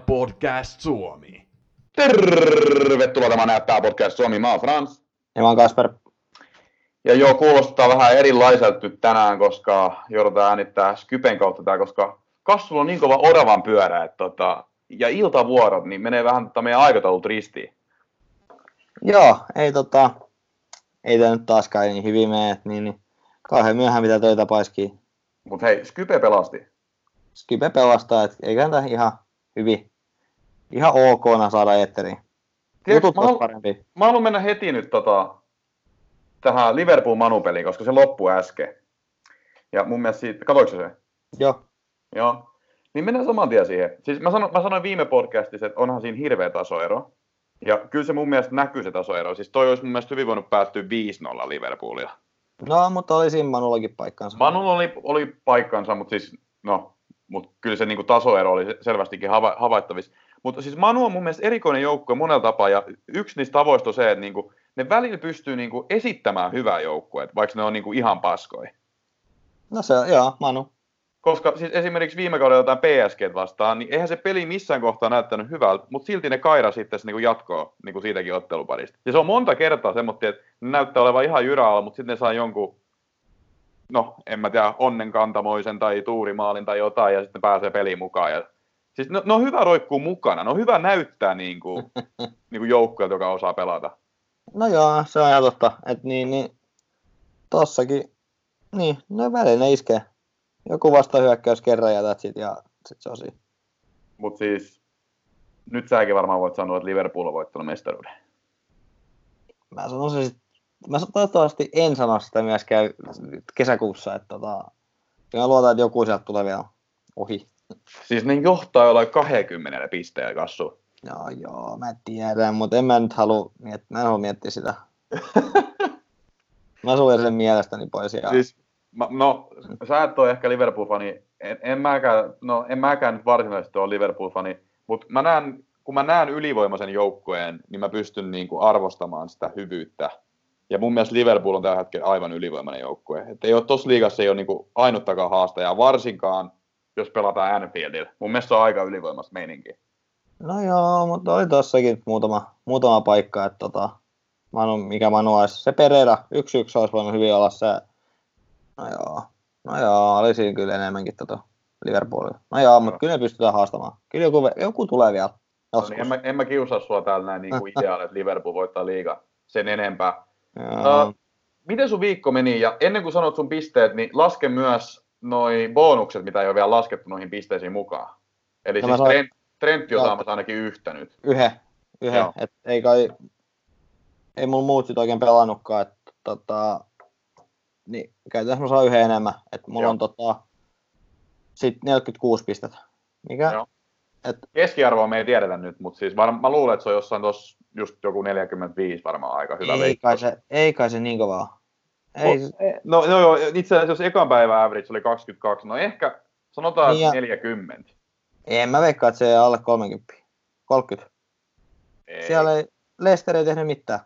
Podcast Suomi. Tervetuloa tämä Näyttää Podcast Suomi. Mä oon Frans. Ja mä oon Kasper. Ja joo, kuulostaa vähän erilaiselta tänään, koska joudutaan äänittää Skypen kautta tää, koska kasvulla on niin kova oravan pyörä, että tota, ja iltavuorot, niin menee vähän tota meidän aikataulut ristiin. Joo, ei tota, ei tää nyt taaskaan niin hyvin mene, niin, niin kauhean myöhään mitä töitä paiskii. Mut hei, Skype pelasti. Skype pelastaa, että eiköhän tää ihan hyvin, ihan ok saada eetteriin. Tiedätkö, Jutut mä, halu, parempi. mä haluan mennä heti nyt tota, tähän Liverpool-manupeliin, koska se loppui äsken. Ja mun mielestä siitä, katoiko se? Joo, Joo. Niin mennään saman tien siihen. Siis mä, sanoin, mä sanoin viime podcastissa, että onhan siinä hirveä tasoero. Ja kyllä se mun mielestä näkyy se tasoero. Siis toi olisi mun mielestä hyvin voinut päättyä 5-0 Liverpoolilla. no mutta oli siinä Manullakin paikkansa. Manulla oli, oli paikkansa, mutta siis, no, mutta kyllä se niinku tasoero oli selvästikin hava, havaittavissa. Mutta siis Manu on mun mielestä erikoinen joukkue monella tapaa, ja yksi niistä tavoista on se, että niinku, ne välillä pystyy niinku esittämään hyvää joukkueet, vaikka ne on niinku ihan paskoja. No se, joo, Manu. Koska siis esimerkiksi viime kaudella jotain PSG vastaan, niin eihän se peli missään kohtaa näyttänyt hyvältä, mutta silti ne kaira sitten niin jatkoa niin kuin siitäkin otteluparista. Ja se on monta kertaa semmoinen, että ne näyttää olevan ihan jyräalla, mutta sitten ne saa jonkun, no en mä tiedä, onnenkantamoisen tai tuurimaalin tai jotain, ja sitten pääsee peliin mukaan. Ja, siis ne, ne, on hyvä roikkuu mukana, ne on hyvä näyttää niin kuin, niin kuin joukkueelta, joka osaa pelata. No joo, se on ihan totta. Et niin, niin, tossakin, niin, no välillä ne iskee. Joku vasta hyökkäys kerran ja that's it, ja sit se on siinä. Mutta siis nyt säkin varmaan voit sanoa, että Liverpool on voittanut mestaruuden. Mä sanoisin, sit, mä toivottavasti en sano sitä myöskään kesäkuussa, että tota, mä luotan, että joku sieltä tulee vielä ohi. Siis ne johtaa jollain 20 pisteellä kassu. Joo, joo, mä tiedän, mutta en mä nyt halua, miet- mä en halua miettiä sitä. mä suljen sen mielestäni pois. Ja... Siis, mä, no, sä et ole ehkä Liverpool-fani, en, en, mäkään, no, en mäkään nyt varsinaisesti ole Liverpool-fani, mutta mä näen, kun mä näen ylivoimaisen joukkueen, niin mä pystyn niin kuin arvostamaan sitä hyvyyttä. Ja mun mielestä Liverpool on tällä hetkellä aivan ylivoimainen joukkue. Et ei ole, tossa liigassa ei ole niin kuin ainuttakaan haastajaa, varsinkaan jos pelataan Anfieldillä. Mun mielestä se on aika ylivoimasta meininki. No joo, mutta oli tossakin muutama, muutama paikka, että tota, Manu, mikä Manu olisi, se Pereira, yksi yksi olisi voinut hyvin olla se, no joo, no joo, oli siinä kyllä enemmänkin tota Liverpoolia. No joo, mutta kyllä ne pystytään haastamaan. Kyllä joku, joku tulee vielä. No niin, en, mä, en mä kiusaa sua täällä näin niin kuin ideaali, että Liverpool voittaa liiga sen enempää. Joo. Uh, miten sun viikko meni? Ja ennen kuin sanot sun pisteet, niin laske myös noi bonukset, mitä ei ole vielä laskettu noihin pisteisiin mukaan. Eli No siis sain- Trent, Trentti on saamassa ainakin yhtä nyt. Yhden, yhden. Joo. Et ei kai, ei mulla muut sit oikein pelannutkaan, että tota, niin käytännössä mä saan yhden enemmän. Et mulla Joo. on tota, sit 46 pistettä. Mikä? Joo. Et, Keskiarvoa me ei tiedetä nyt, mutta siis var, mä luulen, että se on jossain tuossa just joku 45 varmaan aika hyvä ei, veikkaus. kai se, ei kai se niin kovaa. Ei, O- No, no joo, itse asiassa jos ekan päivän average oli 22, no ehkä sanotaan Niin ja- 40. en mä veikkaa, että se ei alle 30. 30. Ei. Siellä ei, Lester ei tehnyt mitään.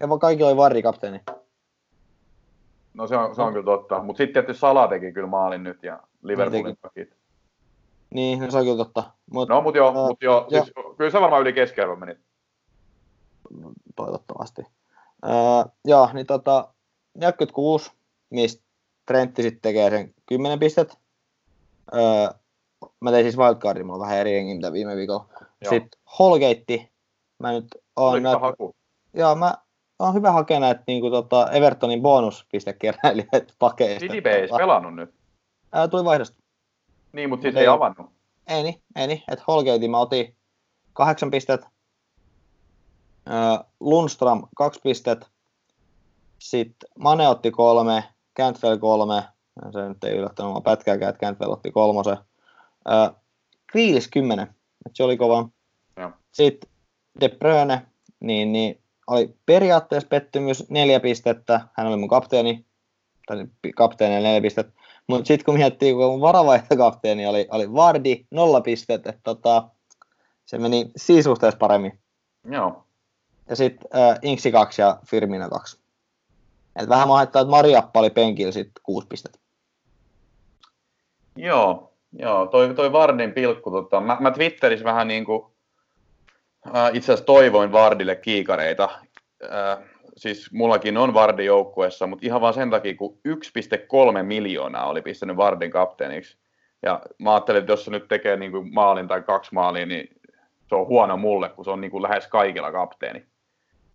Ja vaan kaikilla oli varrikapteeni. No se on, se on kyllä totta. Mutta sitten tietysti Sala teki kyllä maalin nyt ja Liverpoolin pakit. Niin, no se on kyllä totta. Mut No mutta joo, No, mut joo, joo. siis, kyllä se varmaan yli keskiarvon meni. toivottavasti. Öö, joo, niin tota, 46, mistä Trentti sitten tekee sen 10 pistet. Öö, mä tein siis wildcardin, mulla on vähän eri jengi mitä viime viikolla. Joo. Sitten Holgate, mä nyt oon hyvä näitä, haku. joo, mä oon hyvä hakea näitä niinku, tota, Evertonin bonuspistekeräilijöitä pakeista. Filipe ei pelannut nyt. ää, tuli vaihdosta. Niin, mutta siis ei ei- avannut. Ei niin, ei niin. Että Holgate mä otin kahdeksan pistet. Öö, Lundström kaksi pistet. Sitten Mane otti kolme, Cantwell kolme. Se nyt ei yllättänyt mua pätkääkään, että Cantwell otti kolmosen. Grealish kymmenen. Et se oli kova. Joo. Sitten De Bruyne, niin, niin oli periaatteessa pettymys neljä pistettä. Hän oli mun kapteeni. Tai kapteeni neljä pistettä. Mutta sitten kun miettii, kun mun varavaihtokapteeni oli, oli Vardi, nolla pistet, että tota, se meni siinä suhteessa paremmin. Joo. Ja sitten äh, Inksi 2 ja Firmino 2. Et vähän mä haittaa, että Mariappa oli penkillä sitten kuusi pistettä. Joo. Joo, toi, toi Vardin pilkku, tota, mä, mä Twitterissä vähän niin kuin, äh, itse asiassa toivoin Vardille kiikareita. Äh, siis mullakin on Vardin joukkueessa, mutta ihan vaan sen takia, kun 1,3 miljoonaa oli pistänyt Vardin kapteeniksi. Ja mä ajattelin, että jos se nyt tekee niin kuin maalin tai kaksi maalia, niin se on huono mulle, kun se on niin kuin lähes kaikilla kapteeni.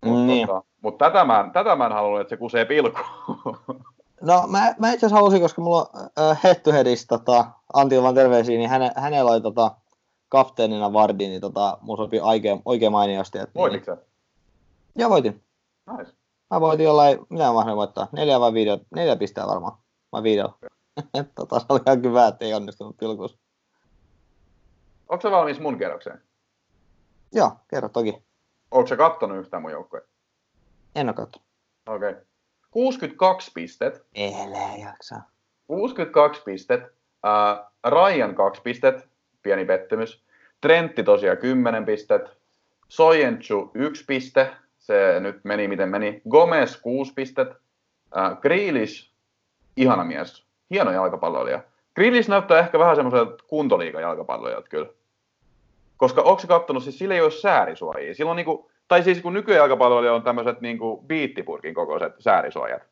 Mutta Niin. tota, mut tätä, mä, en- tätä mä en halunnut, että se kusee pilkku. No mä, mä itse asiassa halusin, koska mulla on äh, head to headissa, tota, Antti vaan terveisiä, niin häne, hänellä oli tota, kapteenina Vardi, niin tota, mulla sopi oikein, oikein mainiosti. Että, Voititko sä? Niin, joo, voitin. Nice. Mä voitin jollain, mitä mä voittaa? Neljä vai viidellä? Neljä pistää varmaan. Vai viidellä. Et tota, se oli ihan hyvä, että ei onnistunut pilkus. Onko sä valmis mun kerrokseen? Joo, kerro toki. Onko sä kattonut yhtään mun joukkoja? En oo katso. Okei. Okay. 62 pistet. Ele jaksa. 62 pistet. Äh, Ryan 2 pistet. Pieni pettymys. Trentti tosiaan 10 pistet. Sojenchu 1 piste. Se nyt meni miten meni. Gomez 6 pistet. Äh, Grealish, ihana mies. Hieno jalkapalloilija. Grealish näyttää ehkä vähän semmoiselta kuntoliigan jalkapalloilijalta kyllä. Koska onko se kattonut, siis sillä ei ole säärisuojia. Sillä on niinku, tai siis kun nykyään jalkapalloilija on tämmöiset niinku biittipurkin kokoiset säärisuojat.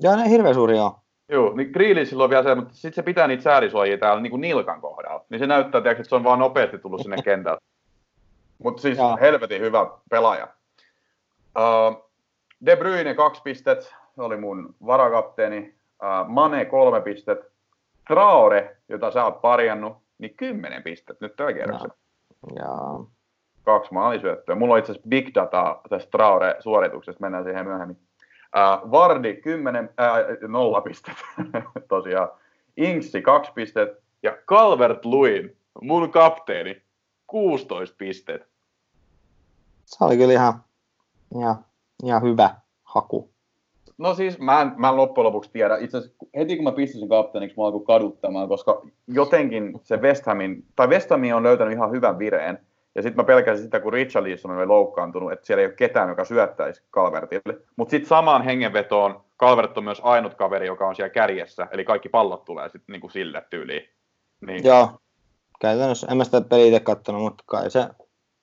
Joo, ne hirveän suuri on. Joo, niin Grealishilla on vielä se, mutta sitten se pitää niitä säärisuojia täällä niin kuin nilkan kohdalla. Niin se näyttää, tiiäks, että se on vaan nopeasti tullut sinne kentälle. Mutta siis Joo. helvetin hyvä pelaaja. Uh, De Bruyne kaksi pistet, se oli mun varakapteeni. Uh, Mane kolme pistet. Traore, jota sä oot parjannut, niin kymmenen pistet nyt tällä kerroksella. Ja Kaksi maalisyöttöä. Mulla on itse asiassa big data tästä Traore-suorituksesta, mennään siihen myöhemmin. Uh, Vardi 10, äh, nolla pistet tosiaan. Inksi 2 pistet ja Calvert Luin, mun kapteeni, 16 pistet. se oli kyllä ihan, ihan, ihan hyvä haku. No siis mä en, mä en loppujen lopuksi tiedä. Itse asiassa heti kun mä pistin kapteeniksi, mä alkoi kaduttamaan, koska jotenkin se West Hamin, tai West Ham on löytänyt ihan hyvän vireen. Ja sitten mä pelkäsin sitä, kun Richarlison oli loukkaantunut, että siellä ei ole ketään, joka syöttäisi Calvertille. Mutta sitten samaan hengenvetoon Calvert on myös ainut kaveri, joka on siellä kärjessä, eli kaikki pallot tulee sitten niinku sille tyyliin. Niin. Joo, käytännössä, en mä sitä peliä itse kattonut, mutta kai se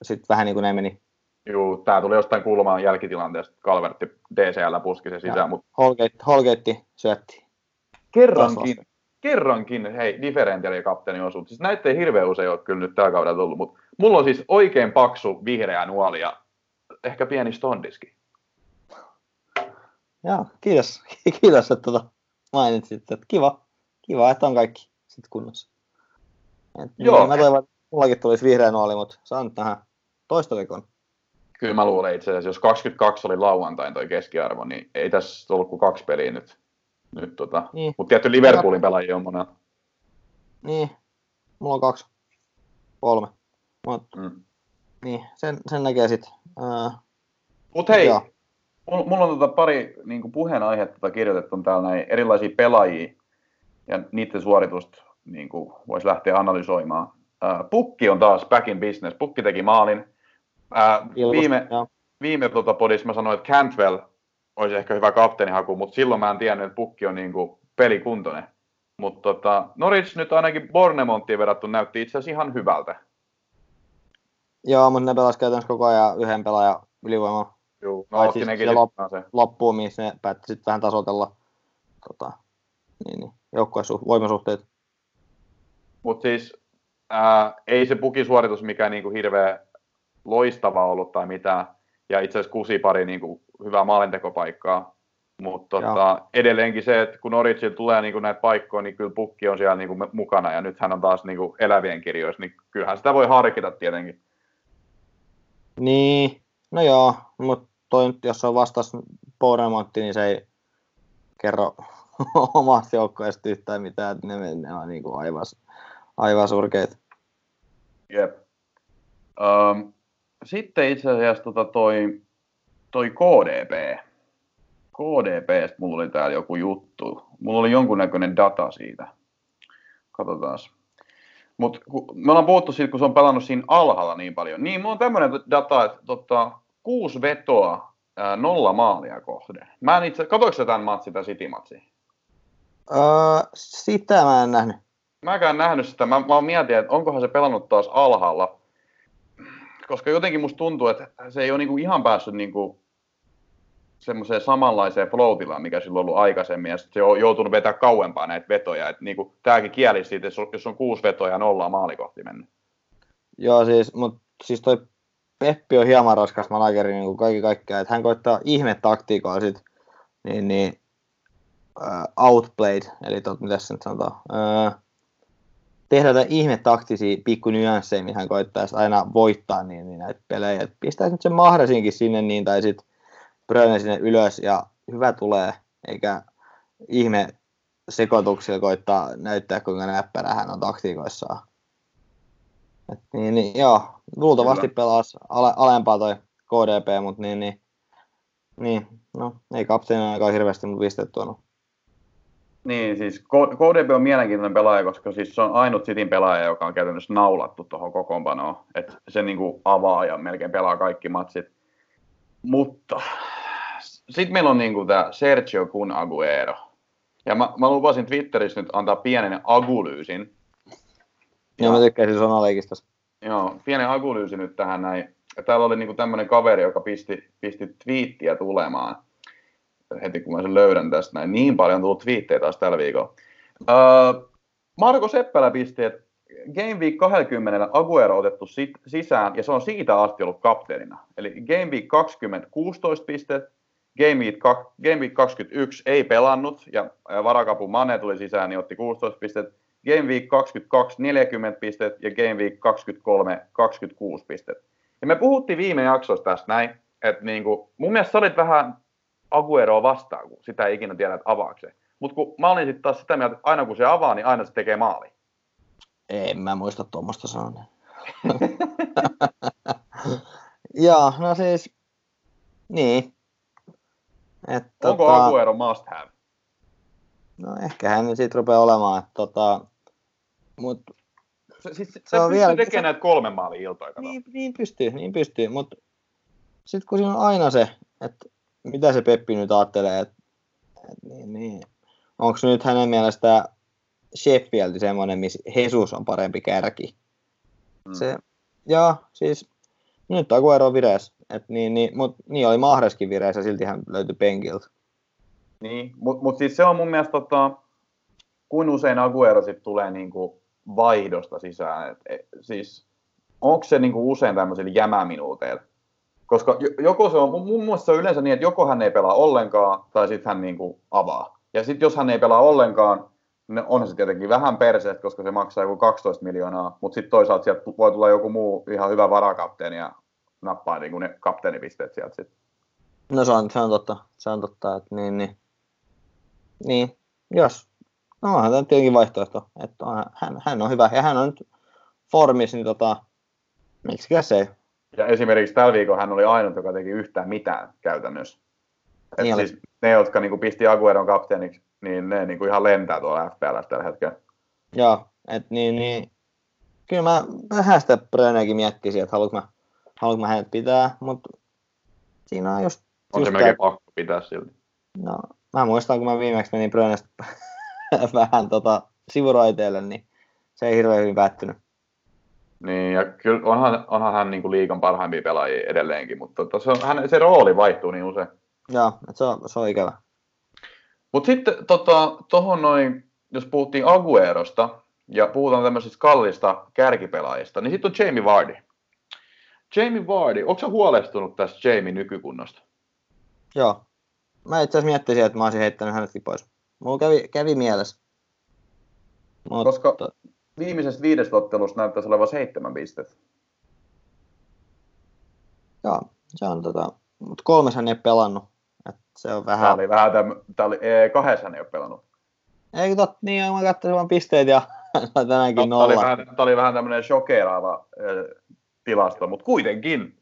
sitten vähän niin kuin ne meni. Juu, tää tuli jostain kulmaan jälkitilanteesta, Calvertti DCL puski se sisään, Joo. mutta Holgate, Holgate syötti. kerrankin, kerrankin, hei, differentiaali kapteeni osuus. Siis näitä ei hirveän usein ole kyllä nyt tällä kaudella tullut, mutta mulla on siis oikein paksu vihreä nuoli ja ehkä pieni stondiski. Joo, kiitos. kiitos, että tota mainitsit. Että kiva, kiva, että on kaikki sitten kunnossa. Et, Joo. Niin, mä toivon, että mullakin tulisi vihreä nuoli, mutta saan tähän toistovikon. Kyllä mä luulen itse asiassa, jos 22 oli lauantain toi keskiarvo, niin ei tässä ollut kuin kaksi peliä nyt. nyt tota. Niin. Mutta tietty Liverpoolin pelaajia on monella. Niin, mulla on kaksi, kolme. Mut, Mm. niin, sen, sen näkee sitten. Uh, Mutta hei, Joo. mulla, on tota pari niin puheenaihetta tota kirjoitettu täällä näin erilaisia pelaajia ja niiden suoritusta niin voisi lähteä analysoimaan. Uh, Pukki on taas back in business. Pukki teki maalin. Uh, viime, joo. viime tota podissa mä sanoin, että Cantwell olisi ehkä hyvä kapteenihaku, mutta silloin mä en tiennyt, että Pukki on niin kuin pelikuntoinen. Mutta tota, Norwich nyt ainakin Bornemonttiin verrattuna näytti itse asiassa ihan hyvältä. Joo, mutta ne pelasivat käytännössä koko ajan yhden pelaajan ylivoimalla Joo, no otti se lop- se. loppuun, missä ne päätti sitten vähän tasotella tota, niin, niin, joukkuesuhteet. voimasuhteet. Mutta siis ää, ei se pukisuoritus mikään niinku hirveä loistava ollut tai mitään. Ja itse asiassa kusi pari niinku hyvää maalintekopaikkaa. Mutta tota, edelleenkin se, että kun Norwichilla tulee niinku näitä paikkoja, niin kyllä pukki on siellä niinku me- mukana. Ja nyt hän on taas niinku elävien kirjoissa, niin kyllähän sitä voi harkita tietenkin. Niin, no joo, mutta toi nyt, jos on vastaus Bournemouth, niin se ei kerro omasta joukkueesta yhtään mitään, että ne, ne on niinku aivan, aivan surkeita. Jep. Um, sitten itse asiassa tota toi, toi KDP. KDPstä mulla oli täällä joku juttu. Mulla oli jonkunnäköinen data siitä. Katsotaan. Mutta me ollaan puhuttu siitä, kun se on pelannut siinä alhaalla niin paljon. Niin, mulla on tämmöinen data, että tota, kuusi vetoa, ää, nolla maalia kohden. Mä en itse, katoiko tämän matsin, tämän City-matsin? Öö, sitä mä en nähnyt. mäkään nähnyt sitä. Mä, mä mietin, että onkohan se pelannut taas alhaalla. Koska jotenkin musta tuntuu, että se ei ole niinku ihan päässyt niinku semmoiseen samanlaiseen flow mikä sillä on ollut aikaisemmin, ja se on joutunut vetää kauempaa näitä vetoja. Että niinku, tämäkin kieli siitä, jos on kuusi vetoja ja nollaa maalikohti mennyt. Joo, siis, mutta siis toi Peppi on hieman raskas manageri niin kuin kaikki kaikkea, että hän koittaa ihme taktiikoa sit, niin, niin uh, outplayed, eli tot, mitä se nyt sanotaan, uh, tehdä jotain ihme taktisia pikku nyansseja, mihin hän koittaa aina voittaa niin, niin näitä pelejä. Et pistää nyt sen mahdasinkin sinne niin, tai sitten Bröne sinne ylös ja hyvä tulee, eikä ihme sekoituksilla koittaa näyttää, kuinka näppärä hän on taktiikoissaan. Et niin, niin, joo, luultavasti pelasi ale, alempaa toi KDP, mutta niin, niin, niin, no, ei kapteeni ainakaan hirveästi mun pisteet tuonut. Niin, siis KDB on mielenkiintoinen pelaaja, koska siis se on ainut Cityn pelaaja, joka on käytännössä naulattu tuohon kokoonpanoon. Että se niinku avaa ja melkein pelaa kaikki matsit. Mutta sitten meillä on niinku tämä Sergio Kun Aguero. Ja mä, mä lupasin Twitterissä nyt antaa pienen agulyysin. Joo, mä tykkäsin sanaleikistä. Joo, pienen agulyysin nyt tähän näin. Ja täällä oli niinku tämmöinen kaveri, joka pisti, pisti twiittiä tulemaan heti kun mä sen löydän tästä näin. Niin paljon tullut twiittejä taas tällä viikolla. Uh, Marko Seppälä pisti, että Game Week 20 Aguero otettu sit, sisään, ja se on siitä asti ollut kapteenina. Eli Game Week 20 16 pistettä, Game Week, Game Week 21 ei pelannut, ja varakapu Mane tuli sisään, niin otti 16 pistettä. Game Week 22 40 pistettä, ja Game Week 23 26 pistettä. Ja me puhuttiin viime jaksossa tästä näin, että niinku, mun mielestä sä olit vähän Agueroa vastaan, kun sitä ei ikinä tiedä, että avaako se. Mutta kun mä olin sitten taas sitä mieltä, että aina kun se avaa, niin aina se tekee maali. En mä muista tuommoista sanoa. Joo, no siis, niin. Et, Onko tota, Aguero must have? No ehkä hän siitä rupeaa olemaan, että tota, mut, se, siis, se, se on vielä, tekemään näitä kolmen maalin iltoja. Niin, niin pystyy, niin pystyy, mutta sitten kun siinä on aina se, että mitä se Peppi nyt ajattelee, että, niin, niin. onko nyt hänen mielestä Sheffield semmoinen, missä Jesus on parempi kärki? Mm. Se, ja siis nyt Aguero on vireessä, että niin, niin, mutta niin oli Mahreskin vireessä, silti hän löytyi penkiltä. Niin, mutta mut siis se on mun mielestä, tota, kuin usein Aguero sitten tulee niinku vaihdosta sisään. Et, et, siis, onko se niinku usein tämmöisillä jämäminuuteilla? Koska joko se on, mun mielestä se on yleensä niin, että joko hän ei pelaa ollenkaan, tai sitten hän niin kuin avaa. Ja sitten jos hän ei pelaa ollenkaan, niin onhan se tietenkin vähän perseet, koska se maksaa joku 12 miljoonaa, mutta sitten toisaalta sieltä voi tulla joku muu ihan hyvä varakapteeni ja nappaa niin kuin ne kapteenipisteet sieltä sitten. No se on, se on totta, se on totta, että niin, niin, niin jos, no onhan tämä tietenkin vaihtoehto, että on, hän, hän, on hyvä ja hän on nyt formissa, niin tota, miksi se ja esimerkiksi tällä viikolla hän oli ainut, joka teki yhtään mitään käytännössä. Et niin siis ne, jotka niin kuin pisti Agueron kapteeniksi, niin ne niin kuin ihan lentää tuolla FPL tällä hetkellä. Joo, että niin, niin, kyllä mä vähän sitä Bröneäkin miettisin, että haluanko mä, haluanko mä hänet pitää, mutta siinä on just... On just se melkein pakko pitää silti. No, mä muistan, kun mä viimeksi menin Brönestä vähän tota, sivuraiteelle, niin se ei hirveän hyvin päättynyt. Niin, ja kyllä onhan, onhan hän niin kuin liikan parhaimpia pelaajia edelleenkin, mutta tota, se, on, hän, se rooli vaihtuu niin usein. Joo, se on, se on ikävä. Mutta sitten tota, tohon noin, jos puhuttiin Aguerosta ja puhutaan tämmöisistä kallista kärkipelaajista, niin sitten on Jamie Vardy. Jamie Vardy, onko huolestunut tästä Jamie nykykunnosta? Joo. Mä itse asiassa miettisin, että mä olisin heittänyt hänetkin pois. Mulla kävi, kävi mielessä. Mutta... Koska viimeisestä viidestä ottelusta näyttäisi olevan seitsemän pistettä. Joo, se on tota, mutta kolmeshan ei ole pelannut. Et se on vähän... Tämä oli vähän täm, tää oli, ee, kahdessa ei ole pelannut. Ei tot, niin, mä katsoin vaan pisteet ja tänäänkin no, nolla. Tämä oli vähän, oli vähän tämmöinen shokeraava äh, tilasto, mutta kuitenkin.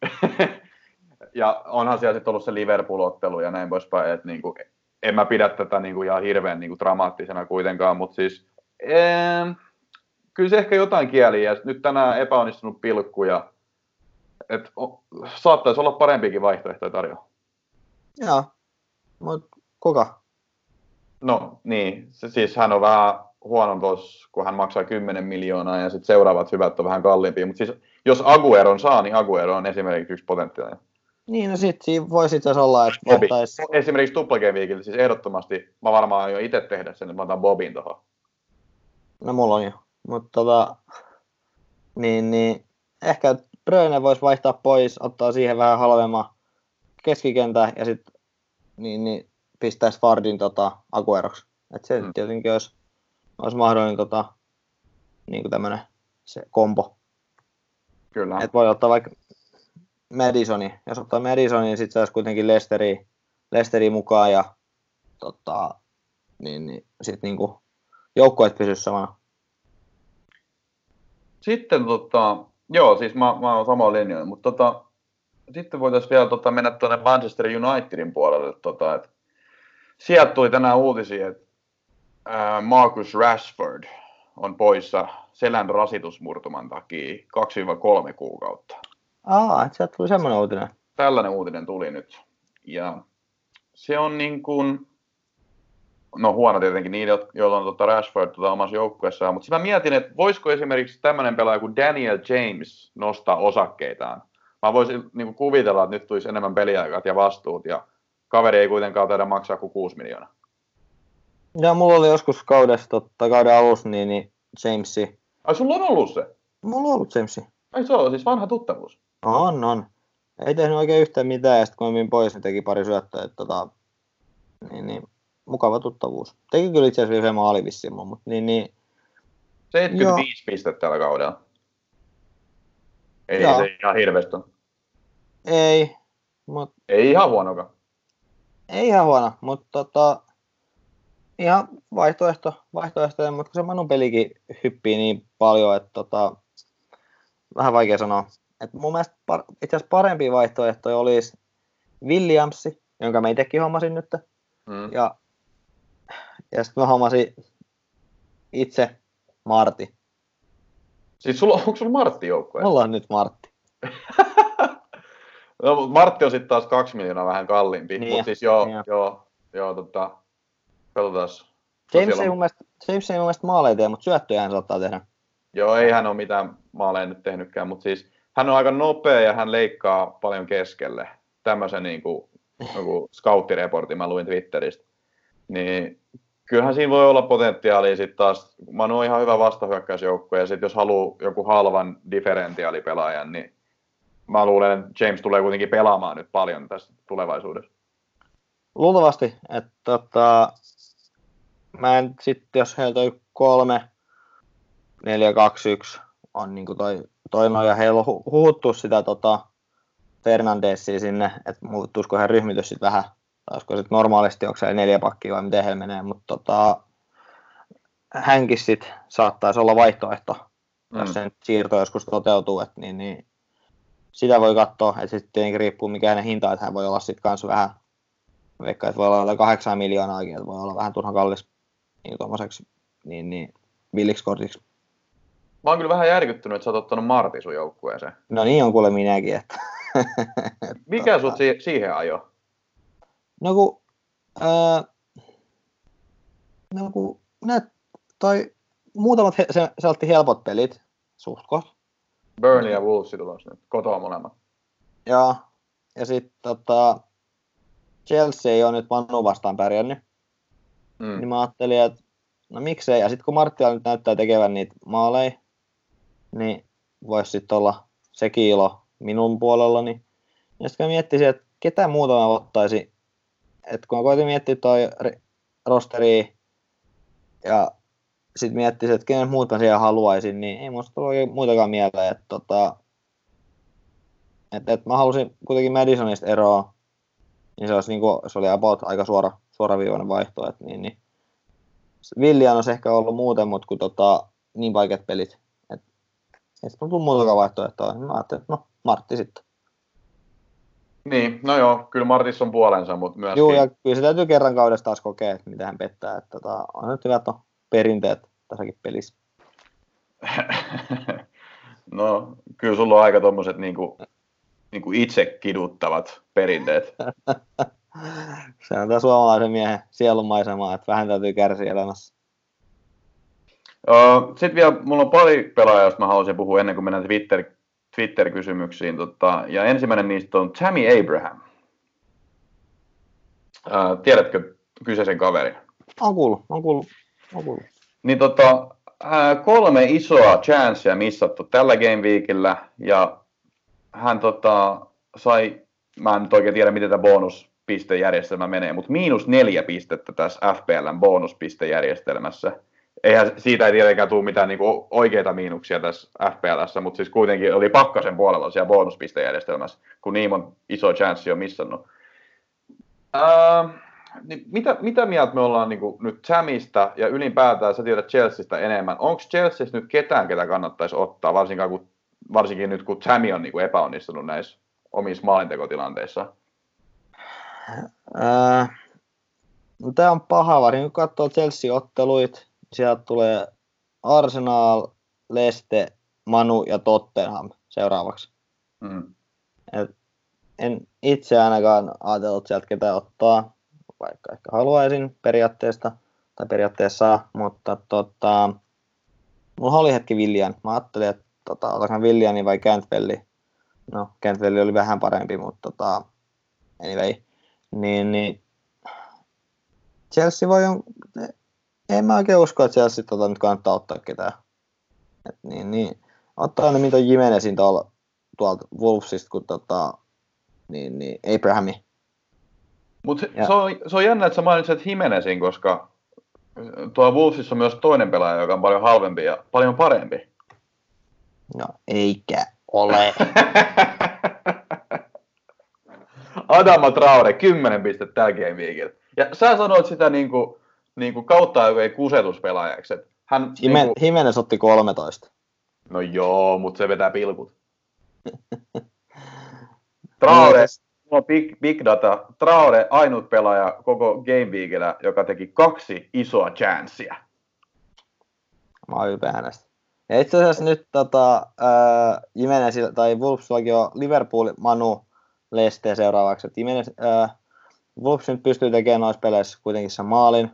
ja onhan siellä sitten ollut se Liverpool-ottelu ja näin poispäin, että niinku, en mä pidä tätä niinku ihan hirveän niinku dramaattisena kuitenkaan, mutta siis... Ee, kyllä se ehkä jotain kieliä. Ja nyt tänään epäonnistunut pilkku ja et, o, saattaisi olla parempikin vaihtoehtoja tarjolla. Joo, mutta kuka? No niin, se, siis hän on vähän huonon tuossa, kun hän maksaa 10 miljoonaa ja sitten seuraavat hyvät on vähän kalliimpia. Mutta siis jos Agueron saa, niin Aguero on esimerkiksi yksi potentiaalinen. Niin, no sit siinä voisi itse olla, että vaihtaisi, Esimerkiksi Weekiltä, siis ehdottomasti mä varmaan jo itse tehdä sen, että mä otan Bobin tuohon. no mulla on jo, mutta tota, niin, niin, ehkä Bröne voisi vaihtaa pois, ottaa siihen vähän halvemman keskikentä ja sitten niin, niin, pistäisi Fardin tota, Agueroksi. Et se Mm. tietenkin olisi, olisi mahdollinen tota, niin kuin tämmönen se kombo. Kyllä. Et voi ottaa vaikka Madisoni. Jos ottaa Madisonin, niin sitten saisi kuitenkin Lesteri, Lesteri mukaan ja tota, niin, niin, sitten niinku joukkueet pysyisi samana. Sitten tota, joo, siis mä, mä oon samalla linjoilla, mutta tota, sitten voitaisiin vielä tota, mennä tuonne Manchester Unitedin puolelle. Tota, et, sieltä tuli tänään uutisia, että ää, Marcus Rashford on poissa selän rasitusmurtuman takia 2-3 kuukautta. Aa, että sieltä tuli semmoinen uutinen. Tällainen uutinen tuli nyt. Ja se on niin kuin, no huono tietenkin niille, joilla on tota Rashford tota omassa joukkueessaan, mutta mä mietin, että voisiko esimerkiksi tämmöinen pelaaja kuin Daniel James nostaa osakkeitaan. Mä voisin niin kuin kuvitella, että nyt tulisi enemmän peliaikat ja vastuut, ja kaveri ei kuitenkaan taida maksaa kuin 6 miljoonaa. Ja mulla oli joskus kaudessa, totta, kauden alussa, niin, niin Jamesi. Ai sulla on ollut se? Mulla on ollut Jamesi. Ai se on siis vanha tuttavuus. On, on. Ei tehnyt oikein yhtään mitään, ja sitten kun mä pois, niin teki pari syöttöä. Että, tota, niin, niin, mukava tuttavuus. Teki kyllä itse asiassa yhden maali vissiin, mutta niin, niin, 75 pistettä tällä kaudella. Ei Joo. se ihan hirveästi ei, mutta Ei ihan huonokaan. ei ihan huono, mutta tota, ihan vaihtoehto, vaihtoehtoja, mutta kun se Manun pelikin hyppii niin paljon, että tota, vähän vaikea sanoa. Et mun mielestä par, itse asiassa parempi vaihtoehto olisi Williamsi, jonka mä itsekin hommasin nyt. Mm. Ja, ja sitten mä hommasin itse Marti. Siis sulla, onko sulla Martti joukkueessa? Mulla on nyt Martti. No, Martti on sitten taas kaksi miljoonaa vähän kalliimpi. Niin, Mutta siis joo, niin. joo, joo, tota, katsotaas. No James ei, mun mielestä, James ei mun mielestä maaleja tee, mutta syöttöjä hän saattaa tehdä. Joo, ei hän ole mitään maaleja nyt tehnytkään, mutta siis hän on aika nopea ja hän leikkaa paljon keskelle. Tämmöisen niin kuin, joku scouttireportin mä luin Twitteristä. Niin kyllähän siinä voi olla potentiaalia sitten taas, Manu on ihan hyvä vastahyökkäysjoukkue ja sitten jos haluaa joku halvan differentiaalipelaajan, niin mä luulen, että James tulee kuitenkin pelaamaan nyt paljon tässä tulevaisuudessa. Luultavasti, että tota, mä en sitten, jos heiltä on kolme, neljä, kaksi, yksi on niinku toi, toi no, ja heillä on hu- huhuttu sitä tota, Fernandesia sinne, että muuttuisiko hän ryhmitys sitten vähän, olisiko sitten normaalisti, onko se neljä pakkia vai miten heillä menee, mutta tota, hänkin sitten saattaisi olla vaihtoehto, mm. jos sen siirto joskus toteutuu, että niin, niin sitä voi katsoa, että sitten tietenkin riippuu mikä hänen hinta, että hän voi olla sitten kanssa vähän, vaikka että voi olla jotain 8 miljoonaakin, että voi olla vähän turhan kallis niin tuommoiseksi niin, niin villiksi kortiksi. Mä oon kyllä vähän järkyttynyt, että sä oot ottanut Martin sun joukkueeseen. No niin on kuule minäkin, että Mikä sut si- siihen ajo? No kun, ää, no kun näet, toi muutamat he, se, se otti helpot pelit, suht koht, Burnley ja Wolves tulossa nyt, kotoa molemmat. ja, ja sitten tota, Chelsea ei ole nyt Manu vastaan pärjännyt, Mm. niin mä ajattelin, että no miksei, ja sitten kun Marttila nyt näyttää tekevän niitä maaleja, niin voisi sitten olla sekin ilo minun puolellani. Ja sitten mä miettisin, että ketä muuta mä ottaisin, että kun mä koitin miettiä toi ri- rosteri ja sitten miettisin, että kenen muut mä siellä haluaisin, niin ei musta oikein muitakaan mieleen, että tota, että, että mä halusin kuitenkin Madisonista eroa, niin se, olisi niinku, se oli about aika suora, suoraviivainen vaihto, niin, niin. Villian olisi ehkä ollut muuten, mutta kun tota, niin vaikeat pelit, että ei sitten tullut muutakaan vaihtoehtoa, niin mä ajattelin, että no, Martti sitten. Niin, no joo, kyllä Martis on puolensa, mutta myöskin... Joo, ja kyllä se täytyy kerran kaudesta taas kokea, että mitä hän pettää, että tota, on nyt hyvät no, perinteet tässäkin pelissä. no, kyllä sulla on aika tommoset niinku, niinku itse kiduttavat perinteet. Se on tämä suomalaisen miehen sielunmaisemaa, että vähän täytyy kärsiä elämässä. Sitten vielä, mulla on pari pelaajaa, joista mä haluaisin puhua ennen kuin mennään Twitter, Twitter-kysymyksiin. Tota, ja ensimmäinen niistä on Tammy Abraham. Uh, tiedätkö kyseisen kaverin? On kuullut, on kuullut, on kuullut. Niin tota, äh, kolme isoa chancea missattu tällä game weekillä ja hän tota, sai, mä en nyt oikein tiedä miten tämä bonuspistejärjestelmä menee, mutta miinus neljä pistettä tässä FPLn bonuspistejärjestelmässä. Eihän siitä ei tietenkään tule mitään niinku oikeita miinuksia tässä FPLssä, mutta siis kuitenkin oli pakkasen puolella siellä bonuspistejärjestelmässä, kun niin on iso chanssi on missannut. Uh, niin mitä, mitä mieltä me ollaan niin nyt Samista ja ylipäätään, sä tiedät Chelseastä enemmän. Onko Chelseassa nyt ketään, ketä kannattaisi ottaa, varsinkin, kun, varsinkin nyt kun Sami on niin epäonnistunut näissä omissa maalintekotilanteissa? Äh, no tämä on paha vari. Kun katsoo Chelsea-otteluit, sieltä tulee Arsenal, Leste, Manu ja Tottenham seuraavaksi. Mm. Et en itse ainakaan ajatellut sieltä ketä ottaa vaikka ehkä haluaisin periaatteesta, tai periaatteessa, mutta tota, mulla oli hetki Viljan. Mä ajattelin, että tota, otanko Viljani vai Cantwelli. No, Cantwelli oli vähän parempi, mutta tota, anyway. Niin, niin Chelsea voi, en mä oikein usko, että Chelsea tota, nyt kannattaa ottaa ketään. Et niin, niin. Ottaa ne mitä Jimenezin tuolla, tuolta Wolvesista, kun tota, niin, niin Abrahami mutta se, on, se on jännä, että sä mainitset Jimenezin, koska tuo Wolvesissa on myös toinen pelaaja, joka on paljon halvempi ja paljon parempi. No eikä ole. Adama Traore, 10 pistettä tällä game weekillä. Ja sä sanoit sitä niinku, niinku kautta ei kusetuspelaajaksi. Hän, Hime, niinku... Jimenez otti 13. No joo, mutta se vetää pilkut. Traore, niin, on big, big data. Traore ainut pelaaja koko Game Weekillä, joka teki kaksi isoa chanssia. Mä oon ylpeä hänestä. Ja itse asiassa nyt tota, äh, Jimenez, tai Wolfsillakin on Liverpool, Manu, Leste seuraavaksi. Jimenez, äh, Wolves nyt pystyy tekemään noissa peleissä kuitenkin sen maalin.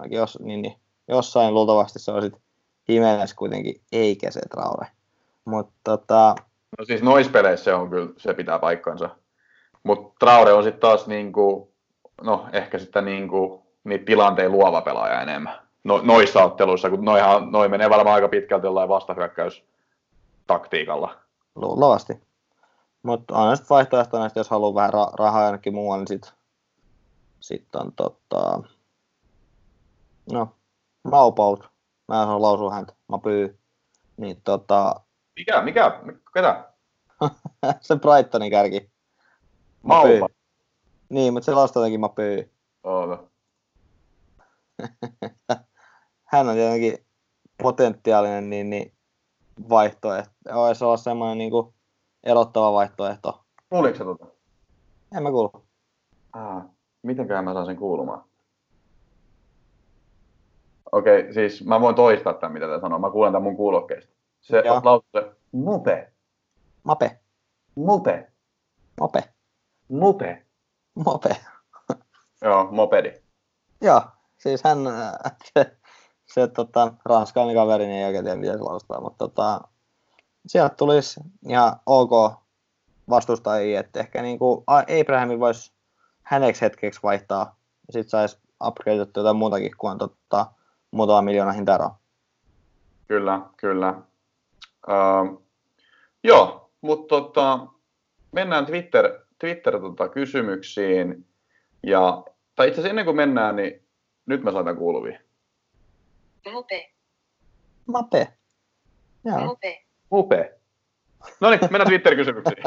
Ainakin jos, niin, niin, jossain luultavasti se on sitten Jimenez kuitenkin, eikä se Traore. Mutta tota, No siis noissa peleissä on kyllä, se pitää paikkansa. Mutta Traore on sitten taas niinku, no ehkä sitten niinku, niitä tilanteen luova pelaaja enemmän. No, noissa otteluissa, kun noihan, noi menee varmaan aika pitkälti jollain vastahyökkäys taktiikalla. Luultavasti. Mutta on sitten vaihtoehto että jos haluaa vähän ra- rahaa ainakin muualle, niin sitten sit on tota... No, Maupaut. Mä en saa lausua häntä. Mä pyy. Niin tota... Mikä? Mikä? Ketä? se Brightonin kärki. Mauma. Niin, mutta se jotenkin Mapöy. Oota. Hän on tietenkin potentiaalinen niin, niin vaihtoehto. Olisi olla semmoinen niin kuin erottava vaihtoehto. Kuuliko se tota? En mä kuulu. Ah, mitenkään mä saan sen kuulumaan? Okei, okay, siis mä voin toistaa tämän, mitä te sanoo. Mä kuulen tämän mun kuulokkeista. Se on lausutte mupe. Mape. Mupe. Mope. Mope. Mope. Joo, mopedi. Joo, siis hän, se, se tota, ranskalainen kaveri, niin ei oikein tiedä, miten se laustaa, mutta tota, sieltä tulisi ihan ok vastustajia, että ehkä niin kuin Abrahamin voisi häneksi hetkeksi vaihtaa, ja sitten saisi upgradeattu jotain muutakin kuin tota, muutama miljoona hintaeroa. Kyllä, kyllä. Uh, joo, mutta tota, mennään Twitter, Twitter-kysymyksiin. Ja, tai itse asiassa ennen kuin mennään, niin nyt mä saatan kuuluvia. Mope. Mape. Joo. Mope. No niin, mennään Twitter-kysymyksiin.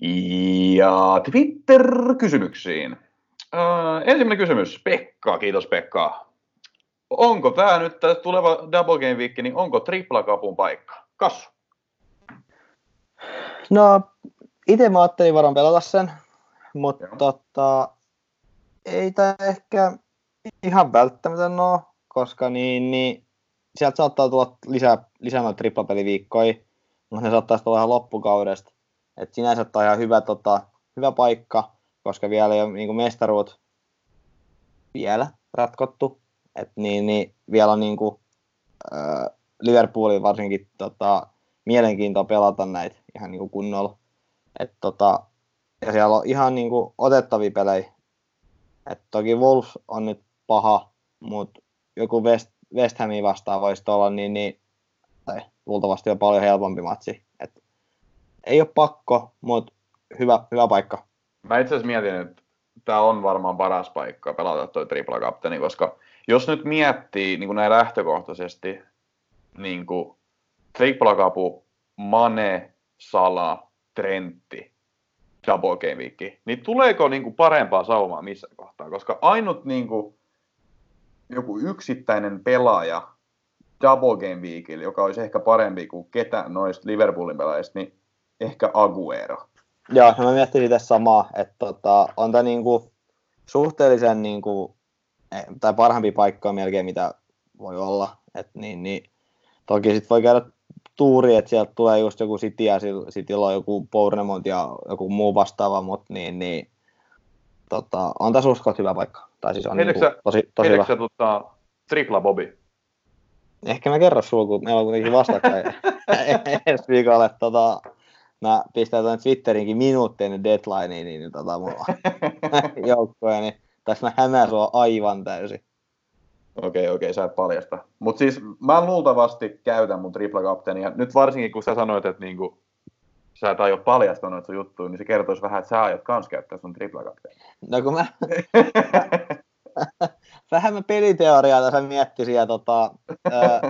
ja Twitter-kysymyksiin. Uh, ensimmäinen kysymys. Pekka, kiitos Pekka. Onko tämä nyt tämä tuleva Double Game Week, niin onko triplakapun paikka? Kassu. No, itse mä ajattelin varmaan pelata sen, mutta tota, ei tämä ehkä ihan välttämätön ole, koska niin, niin sieltä saattaa tulla lisää, lisää noita triplapeliviikkoja, mutta ne saattaa tulla ihan loppukaudesta. Et sinänsä tämä on ihan hyvä, tota, hyvä paikka, koska vielä ei ole niin mestaruut vielä ratkottu. Et niin, niin vielä on niin kuin, äh, Liverpoolin varsinkin tota, mielenkiintoa pelata näitä ihan niin kuin kunnolla. Et, tota, ja siellä on ihan niin kuin, otettavia pelejä. Et toki Wolves on nyt paha, mutta joku West, West Hamin vastaan voisi olla niin, niin tai luultavasti on paljon helpompi matsi. Et, ei ole pakko, mutta hyvä, hyvä paikka. Mä itse asiassa mietin, että tämä on varmaan paras paikka pelata toi tripla kapteeni, koska jos nyt miettii niin kuin näin lähtökohtaisesti niin kuin tripla kapu, Mane, Sala, Trentti, double game week, niin tuleeko niin kuin parempaa saumaa missä kohtaa? Koska ainut niin kuin, joku yksittäinen pelaaja double game weekillä, joka olisi ehkä parempi kuin ketään noista Liverpoolin pelaajista, niin ehkä Aguero. Joo, mä miettin sitä samaa, että tota, on tämä niinku suhteellisen niinku, eh, tai parhaampi paikka melkein mitä voi olla. Et niin, niin, toki sitten voi käydä tuuri, että sieltä tulee just joku City ja sitten on joku Bournemouth ja joku muu vastaava, mutta niin, niin, tota, on tässä uskot hyvä paikka. Tai siis on niinku tosi, tosi hyvä. Sä, tota, tripla Bobby? Ehkä mä kerron sulla, kun meillä on kuitenkin vastakkain ensi viikolla, että tota, mä pistän tuonne Twitterinkin minuutti ennen deadlinea, niin, tota, mulla joukkoja, niin tässä mä hämään sua aivan täysin. Okei, okay, okei, okay, sä et paljasta. Mutta siis mä luultavasti käytän mun tripla kapteenia. Nyt varsinkin kun sä sanoit, että niinku, sä et aio paljastaa noita sun juttuja, niin se kertoisi vähän, että sä aiot kans käyttää sun tripla kapteenia. No kun mä... vähän mä peliteoriaa tässä miettisin ja tota, ää,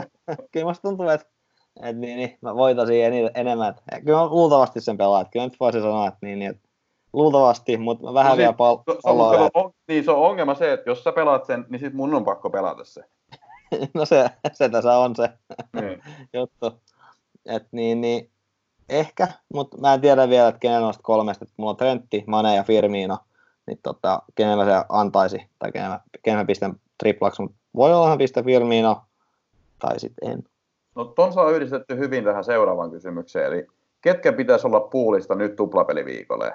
kyllä musta tuntuu, että et niin, niin, mä voitaisin en, enemmän. Et, kyllä mä luultavasti sen pelaan. Kyllä nyt voisin sanoa, että niin, niin että luultavasti, mutta mä vähän no vielä pal- se, palloa. on, niin se on ongelma se, että jos sä pelaat sen, niin sit mun on pakko pelata se. no se, se tässä on se niin. juttu. Et niin, niin, ehkä, mutta mä en tiedä vielä, että kenen noista kolmesta, että mulla on Trentti, Mane ja Firmino, niin tota, kenen mä se antaisi, tai kenen mä, kenen mä pistän triplaksi, mutta voi olla, että pistä Firmino, tai sitten en. No ton saa yhdistetty hyvin tähän seuraavaan kysymykseen, eli ketkä pitäisi olla puulista nyt tuplapeliviikolle?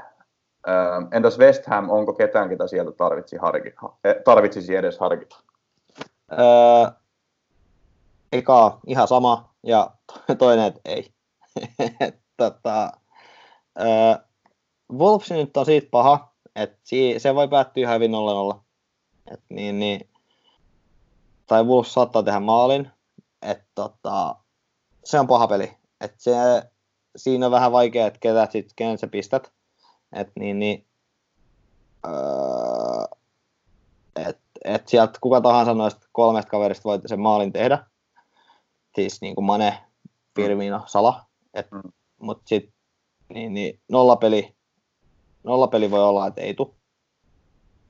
Öö, entäs West Ham, onko ketään, ketä sieltä tarvitsi harki, eh, tarvitsisi edes harkita? Öö, eka ihan sama, ja toinen, että ei. tota, öö, Wolves nyt on siitä paha, että se voi päättyä ihan hyvin 0 Et niin, niin, tai Wolves saattaa tehdä maalin, että tota, se on paha peli. Et se, siinä on vähän vaikea, että ketä sit, kenen sä pistät. Et niin, niin, öö, et, et sieltä kuka tahansa noista kolmesta kaverista voi sen maalin tehdä. Siis niin kuin Mane, Firmino, Sala. Et, mm. Mutta sitten niin, niin, nollapeli, nollapeli voi olla, että ei tule.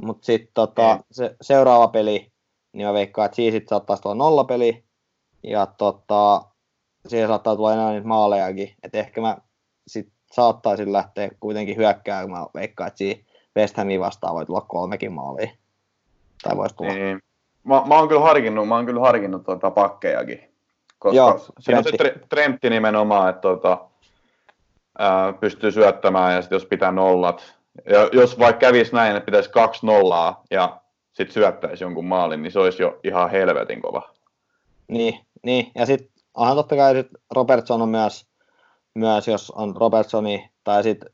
Mutta sitten tota, se, seuraava peli, niin mä veikkaan, että siinä sitten saattaisi olla nollapeli, ja tota, siihen saattaa tulla enää niitä maalejakin. Et ehkä mä sit saattaisin lähteä kuitenkin hyökkää, kun mä veikkaan, että siinä West Hamin vastaan voi tulla kolmekin maalia. Tai voisi tulla. Niin. Mä, mä, oon kyllä harkinnut, mä oon kyllä harkinnut tuota pakkejakin. Koska Joo, siinä on se tre, trempti nimenomaan, että tuota, ää, pystyy syöttämään ja sit jos pitää nollat. Ja jos vaikka kävisi näin, että pitäisi kaksi nollaa ja sitten syöttäisi jonkun maalin, niin se olisi jo ihan helvetin kova. Niin, niin. ja sitten onhan totta kai sit Robertson on myös, myös, jos on Robertsoni, tai sitten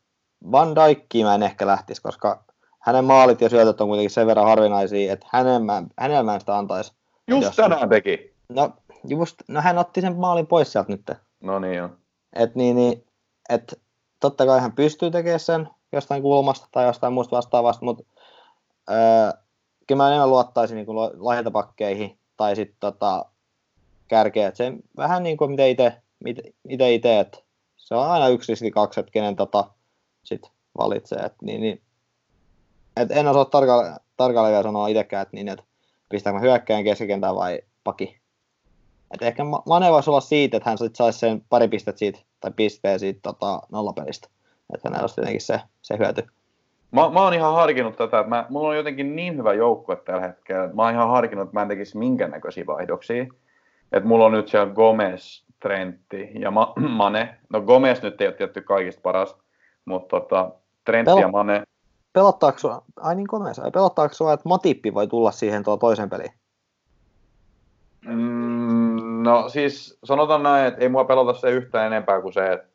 Van Dijkkiin mä en ehkä lähtisi, koska hänen maalit ja syötöt on kuitenkin sen verran harvinaisia, että hänen, hänellä mä en sitä antaisi. Just jos, tänään teki. No, just, no hän otti sen maalin pois sieltä nyt. No niin jo. Et niin, niin, et totta kai hän pystyy tekemään sen jostain kulmasta tai jostain muusta vastaavasta, mutta öö, kyllä mä enemmän luottaisin niin lahjapakkeihin tai sitten tota, kärkeä. Et se vähän niin kuin mitä itse, mitä itse, että se on aina yksi riski kaksi, että kenen tota sit valitsee. Et, niin, niin, et en osaa tarkalleen, tarkalleen vielä sanoa itsekään, että, niin, että pistääkö hyökkäin keskikentää vai paki. Et ehkä Mane voisi olla siitä, että hän sit saisi sen pari pistettä siitä, tai pisteen siitä tota, nollapelistä. Että hänellä olisi tietenkin se, se hyöty. Mä, mä oon ihan harkinnut tätä, että mä, mulla on jotenkin niin hyvä joukkue tällä hetkellä, että mä oon ihan harkinnut, että mä en tekisi minkäännäköisiä vaihdoksia. Että mulla on nyt siellä Gomez, Trentti ja Ma- Mane. No Gomez nyt ei ole tietty kaikista paras, mutta tota, Trentti Pel- ja Mane. pelottaako sua, ai niin ai pelottaako sua, että Matippi voi tulla siihen tuo toisen peliin? Mm, no siis sanotaan näin, että ei mua pelota se yhtään enempää kuin se, että,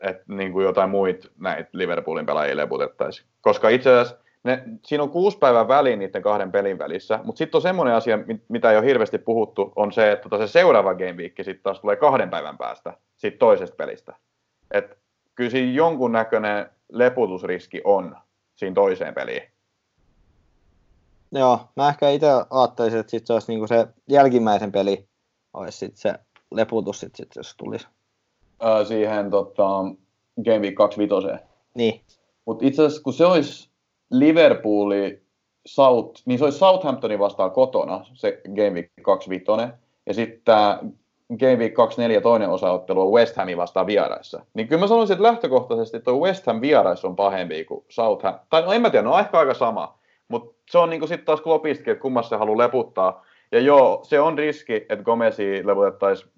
että niin kuin jotain muita näitä Liverpoolin pelaajia leputettaisiin. Koska itse asiassa ne, siinä on kuusi päivän väliin niiden kahden pelin välissä, mutta sitten on semmoinen asia, mitä ei ole hirveästi puhuttu, on se, että tota se seuraava game week sitten taas tulee kahden päivän päästä siitä toisesta pelistä. Et kyllä siinä jonkunnäköinen leputusriski on siinä toiseen peliin. Joo, mä ehkä itse ajattelisin, että sit se olisi niinku se jälkimmäisen peli, olisi sit se leputus, sit, sit, jos tulisi. Ää, siihen tota, Game Week 25. Niin, Mutta itse asiassa kun se olisi Liverpooli, South, niin se olisi Southamptonin vastaan kotona, se Game Week 25. Ja sitten tämä Game Week 24 toinen osaottelu on West Hamin vastaan vieraissa. Niin kyllä mä sanoisin, että lähtökohtaisesti tuo West Ham vieraissa on pahempi kuin Southam. Tai no en mä tiedä, no on ehkä aika sama. Mutta se on niinku sitten taas klopistikin, että kummassa se haluaa leputtaa. Ja joo, se on riski, että Gomesi leputettaisiin,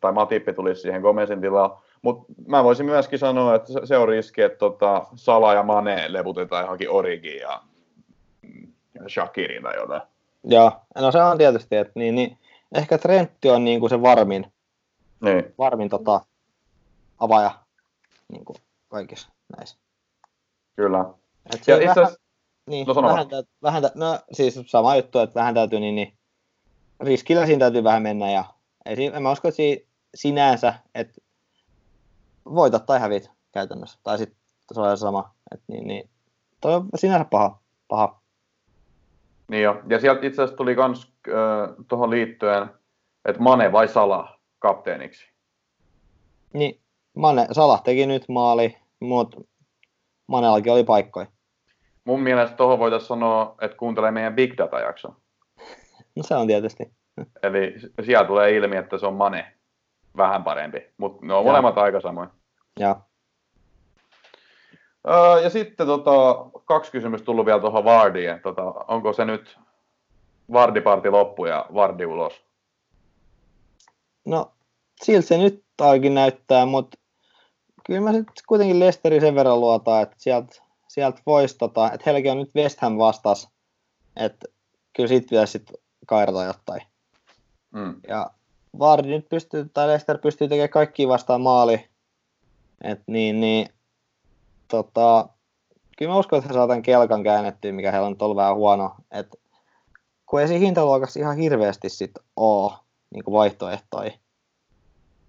tai Matippi tulisi siihen Gomesin tilaan. Mutta mä voisin myöskin sanoa, että se, on riski, että tota, Sala ja Mane leputetaan johonkin Origiin ja mm, Shakirin tai jotain. joo. No se on tietysti, että niin, niin, ehkä Trentti on niinku se varmin, Niin. varmin tota, avaaja niinku kaikissa näissä. Kyllä. Et Ja itse vähän, asiassa, niin, no vähän, täytyy, vähän, no siis sama juttu, että vähän täytyy niin, niin riskillä siinä täytyy vähän mennä ja ei, en mä usko, että siinä, sinänsä, että voitat tai hävit käytännössä. Tai sitten se on sama. Et niin, niin, toi on sinänsä paha. paha. niin jo. Ja sieltä itse asiassa tuli kans äh, tuohon liittyen, että Mane vai Sala kapteeniksi. Niin, Mane, Salah teki nyt maali, mutta Manellakin oli paikkoja. Mun mielestä tuohon voitaisiin sanoa, että kuuntelee meidän Big Data-jakso. No se on tietysti. Eli siellä tulee ilmi, että se on Mane vähän parempi, mutta ne on Joo. molemmat aika samoin. Ja Öö, ja sitten tota, kaksi kysymystä tullut vielä tuohon Vardiin. Tota, onko se nyt Vardiparti loppu ja Vardi ulos? no, siltä se nyt ainakin näyttää, mutta kyllä mä sitten kuitenkin Lesteri sen verran luotaan, että sieltä sielt voisi, tota, että heilläkin on nyt West Ham vastas, että kyllä siitä pitäisi sitten kairata jotain. Mm. Ja Vardi nyt pystyy, tai Lester pystyy tekemään kaikki vastaan maali. Et niin, niin, tota, kyllä mä uskon, että he saa tämän kelkan käännettyä, mikä heillä on ollut vähän huono. Et, kun ei siinä hintaluokassa ihan hirveästi sit ole niin vaihtoehtoja.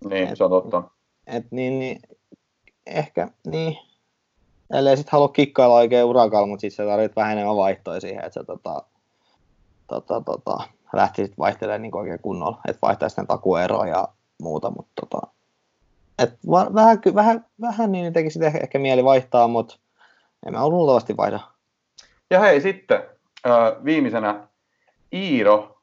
Niin, se on totta. Et niin, niin, ehkä, niin, ellei sit halua kikkailla oikein urakalla, mutta sit sä tarvit vähän enemmän vaihtoja siihen, että sä tota, tota, tota, lähtisit vaihtelemaan niin oikein kunnolla, että vaihtaisi sitten takueroa ja muuta, mutta tota, et va, vähän, vähän, vähän niin tekisi ehkä, ehkä mieli vaihtaa, mutta en mä luultavasti vaihda. Ja hei sitten, öö, viimeisenä Iiro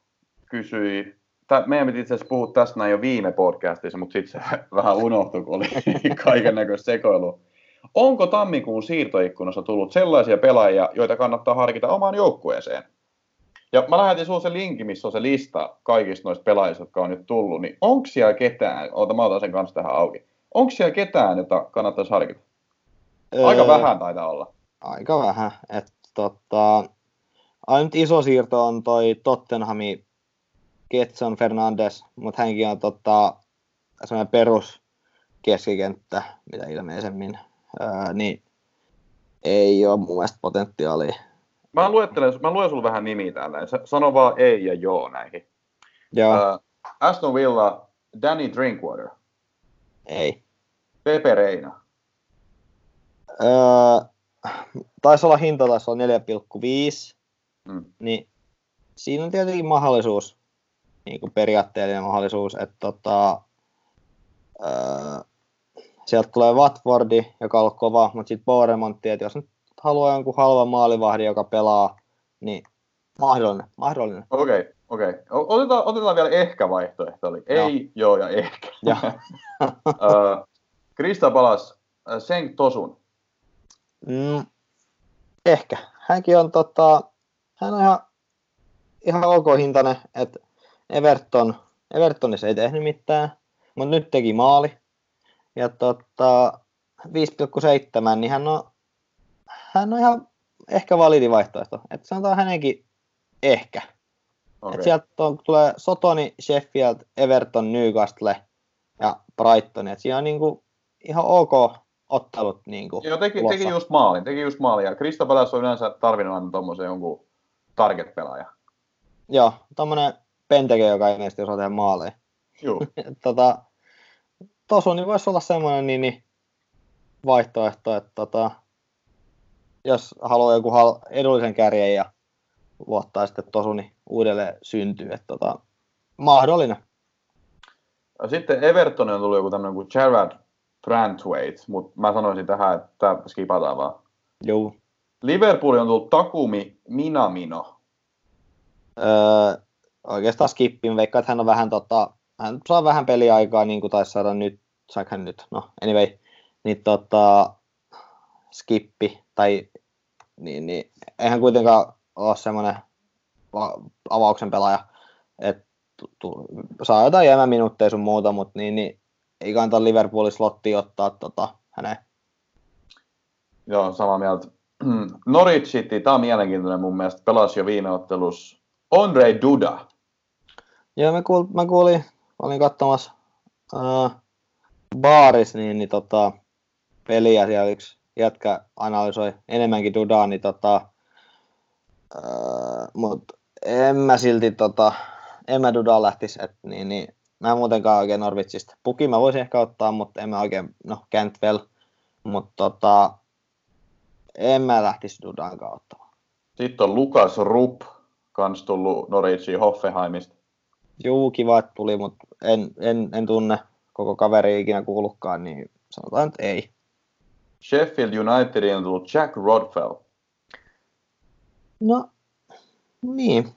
kysyi, tää, meidän piti itse asiassa puhua tästä näin jo viime podcastissa, mutta sitten se vähän unohtui, kun oli kaiken näköistä sekoilua. Onko tammikuun siirtoikkunassa tullut sellaisia pelaajia, joita kannattaa harkita omaan joukkueeseen? Ja mä lähetin sinulle se linki, missä on se lista kaikista noista pelaajista, jotka on nyt tullut, niin onko siellä ketään, oota mä otan sen kanssa tähän auki, onko siellä ketään, jota kannattaisi harkita? Aika Öö, vähän taitaa olla. Aika vähän. Et, tota, ainut iso siirto on toi Tottenhami Getson Fernandes, mutta hänkin on tota, semmoinen perus keskikenttä, mitä ilmeisemmin, öö, niin ei ole mun mielestä potentiaalia. Mä luettelen, mä luen sulle vähän nimiä täällä. Sano vaan ei ja joo näihin. Joo, uh, Uh, Aston Villa, Danny Drinkwater, ei. Pepe Reina. Öö, taisi olla hinta, taisi olla 4,5, Mm. niin siinä on tietenkin mahdollisuus, niin kuin periaatteellinen mahdollisuus, että tota, öö, sieltä tulee Watfordi, joka on ollut kova, mutta sitten Boremontti, että jos nyt haluaa jonkun halvan maalivahdin, joka pelaa, niin mahdollinen, mahdollinen. Okei, okay, okei. Okay. Otetaan, otetaan vielä ehkä vaihtoehto. Oli ei, joo ja ehkä. Ja, uh, Krista Palas, Seng Tosun. mm, ehkä. Hänkin on, tota, hän on ihan, ihan ok hintainen, että Everton, Evertonissa ei tehnyt mitään, mutta nyt teki maali. Ja tota, 5,7, niin hän on, hän on ihan ehkä validi vaihtoehto. Että sanotaan hänenkin ehkä. Okay. Et sieltä on, tulee Sotoni, Sheffield, Everton, Newcastle ja Brighton. Et siinä on niinku ihan ok ottelut. Niinku Joo, teki, teki just maalin, teki just maalin. Ja Krista Palas on yleensä tarvinnut aina tommosen jonkun target-pelaaja. Joo, tommonen penteke, joka ilmeisesti osaa tehdä maaleja. Joo. tota, Tosu, niin voisi olla semmoinen niin, niin vaihtoehto, että tota, jos haluaa joku edullisen kärjen ja luottaa sitten Tosu, niin uudelleen syntyy. Että tota, mahdollinen. Ja Sitten Everton on tullut joku tämmöinen kuin Gerard Brantwaite, mutta mä sanoisin tähän, että skipataan vaan. Joo. Liverpool on tullut Takumi Minamino. Öö, oikeastaan skippin, veikkaa, että hän on vähän tota, hän saa vähän peliaikaa, niin kuin taisi saada nyt, saiko hän nyt, no anyway, niin tota, skippi, tai niin, niin eihän kuitenkaan ole semmoinen va- avauksen pelaaja, että tu- saa jotain jäämään minuutteja sun muuta, mutta niin, niin ei kannata Liverpoolin slottiin ottaa tota, hänen. Joo, samaa mieltä. Norwich City, tää on mielenkiintoinen mun mielestä, pelasi jo viime ottelussa. Andre Duda. Joo, mä, kuul, mä kuulin, olin katsomassa uh, baaris, niin, niin tota, peliä siellä yksi jätkä analysoi enemmänkin Dudaa, niin tota, uh, mut en mä silti tota, en mä Dudaa lähtisi, et, niin, niin, mä en muutenkaan oikein Norwichista. Puki mä voisin ehkä ottaa, mutta en mä oikein, no Cantwell, mutta tota, en mä lähtisi Dudaan kautta. Sitten on Lukas Rupp, kans tullut Norwichiin Hoffenheimista. Juu, kiva, että tuli, mutta en, en, en tunne koko kaveri ikinä kuullutkaan, niin sanotaan, että ei. Sheffield Unitediin on tullut Jack Rodfell. No, niin.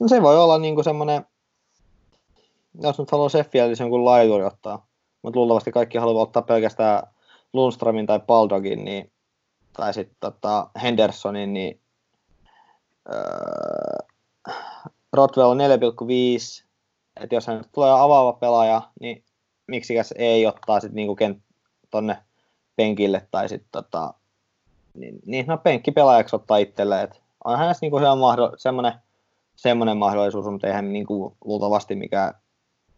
No se voi olla niinku semmoinen, jos nyt haluaa Sheffieldissa jonkun laituri ottaa, mutta luultavasti kaikki haluaa ottaa pelkästään Lundströmin tai Baldogin, niin, tai sitten tota Hendersonin, niin öö, Rodwell on 4,5, että jos hän tulee avaava pelaaja, niin miksikäs ei ottaa sitten niinku kent- tonne penkille tai sitten tota, niin, niin no penkkipelaajaksi ottaa itselleen, että on hänessä niinku se mahdo, semmoinen, semmoinen mahdollisuus, mutta eihän niinku luultavasti mikä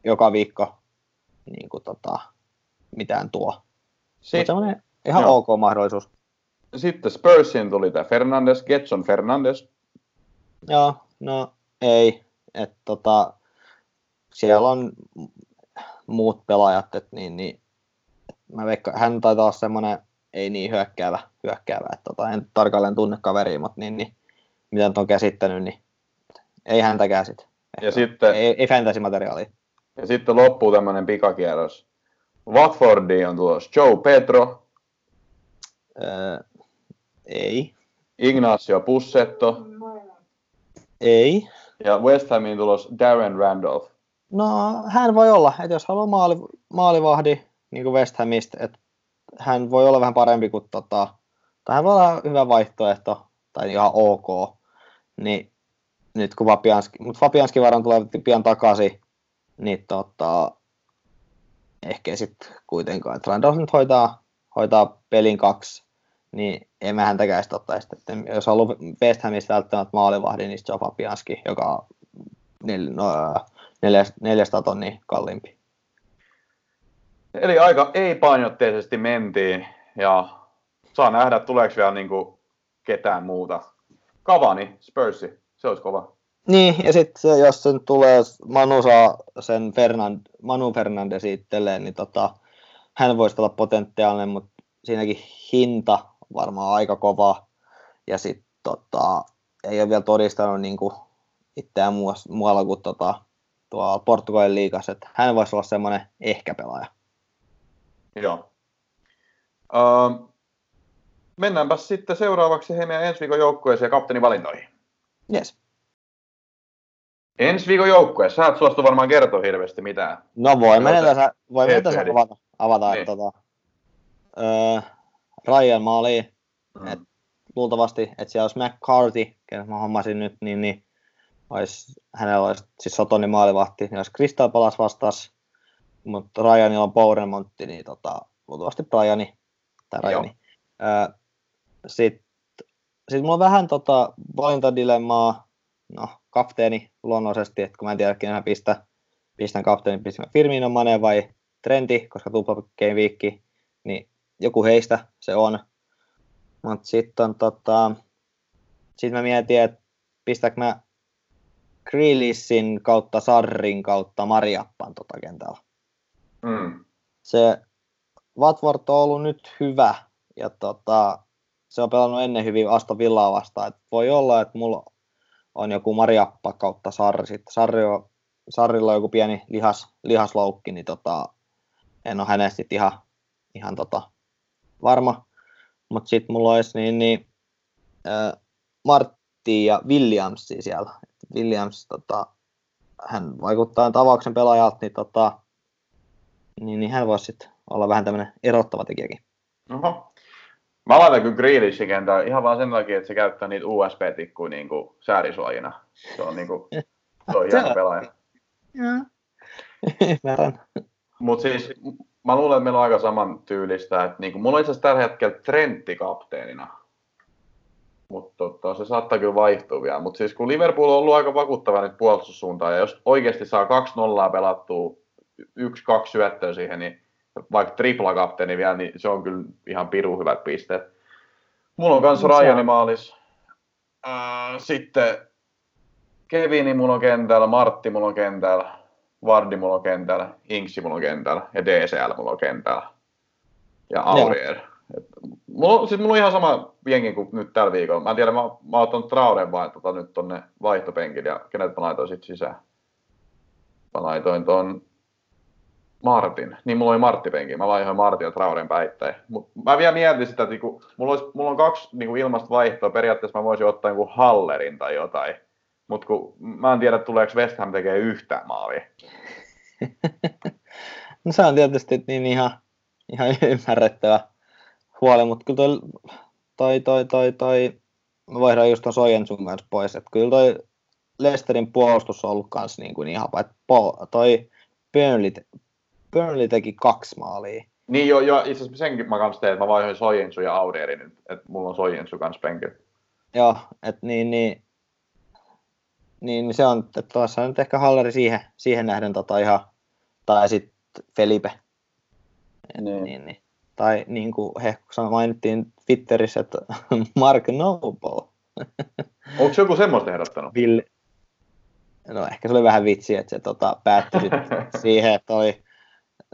joka viikko niinku tota, mitään tuo. Sitten, semmoinen ihan joo. ok mahdollisuus. sitten Spursiin tuli tämä Fernandes, Getson Fernandes. Joo, no ei. Et, tota, siellä on muut pelaajat, et, niin, niin, et mä veikka, hän taitaa olla semmoinen ei niin hyökkäävä, hyökkäävä että tota, en tarkalleen tunne kaveria, mutta niin, niin, mitä on käsittänyt, niin ei häntäkään sit. Ja sitten, Ei, ei fantasy-materiaalia. ja sitten loppuu tämmöinen pikakierros. Watfordiin on tulossa Joe Pedro, Öö, ei, Ignacio Pussetto ei. ja West Hamiin tulos Darren Randolph. No hän voi olla, että jos haluaa maali, maalivahdi niin kuin West Hamista, että hän voi olla vähän parempi kuin tota, tai hän voi olla hyvä vaihtoehto tai ihan ok, niin nyt kun Fabianski, mutta Fabianski varmaan tulee pian takaisin, niin tota, ehkä sitten kuitenkaan, että Randolph nyt hoitaa, hoitaa pelin kaksi, niin en mä häntäkään sitten ottaisi. Että jos haluaa West Hamista välttämättä maalivahdi, niin se on Fabianski, joka on nel, no, neljäs, 400 tonnia kalliimpi. Eli aika ei-painotteisesti mentiin ja saa nähdä, tuleeko vielä niinku ketään muuta. Cavani, Spursi, se olisi kova. Niin, ja sitten jos se nyt tulee, Manu saa sen Fernand, Manu Fernandes itselleen, niin tota, hän voisi olla potentiaalinen, mutta siinäkin hinta varmaan aika kova. Ja sitten tota, ei ole vielä todistanut niin kuin itseään muualla kuin tota, tuolla Portugalin liigassa, että hän voisi olla semmoinen ehkä pelaaja. Joo. Öö, mennäänpä sitten seuraavaksi he meidän ensi viikon joukkueeseen ja kapteenivalintoihin. Yes. Ensi viikon joukkue, sä et suostu varmaan kertoa hirveästi mitään. No voi se- tässä, voi mennä tässä avata, avata Niin. tota, öö, Ryan maaliin, Mm. Et luultavasti, että siellä olisi McCarthy, kenet mä hommasin nyt, niin, niin olisi, hänellä olisi siis Sotonin maalivahti, niin olisi Crystal Palace vastas, mutta Ryanilla on Bournemontti, niin tota, luultavasti Bryani, tai Joo. Ryani. Öö, Sitten sitten mulla on vähän tota valintadilemmaa, no kapteeni luonnollisesti, että kun mä en tiedä, kenen mä pistän, kapteenin, pistän Firmino Mane vai Trenti, koska tupla viikki, niin joku heistä se on. Mutta sitten tota, sit mä mietin, että pistääkö mä Grealishin kautta Sarrin kautta Mariappan tota kentällä. Mm. Se Watford on ollut nyt hyvä ja tota, se on pelannut ennen hyvin Aston Villaa vastaan. Et voi olla, että mulla on joku Mariappa kautta Sarri. Sitten Sarri on, Sarrilla on joku pieni lihas, lihasloukki, niin tota, en ole hänestä ihan, ihan tota, varma. Mutta sitten mulla olisi niin, niin äh, Martti ja Williams siellä. Williams, tota, hän vaikuttaa tavauksen pelaajalta, niin, tota, niin, niin hän voisi sitten olla vähän tämmöinen erottava tekijäkin. Oho. Mä laitan kyllä Grealishin kentällä ihan vaan sen takia, että se käyttää niitä USB-tikkuja niin kuin säärisuojina. Se on, niin kuin, se on hieno pelaaja. Ymmärrän. Mutta siis mä luulen, että meillä on aika saman tyylistä. Että niin kuin, mulla on itse asiassa tällä hetkellä Trentti kapteenina. Mutta tota, se saattaa kyllä vaihtua vielä. Mutta siis kun Liverpool on ollut aika vakuuttava nyt puolustussuuntaan, ja jos oikeasti saa 2-0 pelattua, yksi-kaksi syöttöä siihen, niin vaikka tripla kapteeni vielä, niin se on kyllä ihan piru hyvät pisteet. Mulla on kans se on- Ryan maalis. Äh, sitten Kevini mulla on kentällä, Martti mulla on kentällä, Vardi mulla on kentällä, Inksi mulla on kentällä ja DCL mulla on kentällä. Ja Aurier. Et Mulla, on- siis mulla on ihan sama jengi kuin nyt tällä viikolla. Mä en tiedä, mä, mä oon ottanut Trauren vaan tota, nyt tonne vaihtopenkille ja kenet mä laitoin sit sisään. Mä laitoin ton Martin. Niin mulla oli Martti penki. Mä vaihoin Martin ja Trauren päittäin. Mut mä vielä mietin sitä, että niinku, mulla, olisi, mulla on kaksi niinku ilmasta vaihtoa. Periaatteessa mä voisin ottaa joku Hallerin tai jotain. Mutta kun mä en tiedä, tuleeko West Ham tekee yhtään maalia. No se on tietysti niin ihan, ihan ymmärrettävä huoli, mutta kyllä toi, toi, toi, toi, toi mä vaihdan just ton kanssa pois, että kyllä toi Lesterin puolustus on ollut kans niin kuin ihan, että toi Burnley, Burnley teki kaksi maalia. Niin jo, jo itse asiassa senkin mä kanssa tein, että mä vaihoin Sojensu ja Auderin, että et mulla on Sojensu kanssa penkillä. Joo, että niin, niin, niin, niin se on, että tuossa on nyt ehkä Halleri siihen, siihen nähden tota ihan, tai sitten Felipe, Niin. niin, niin. Tai niin kuin he mainittiin Twitterissä, että Mark Noble. Onko joku semmoista ehdottanut? Ville. No ehkä se oli vähän vitsi, että se tota, päättyi siihen, että oli,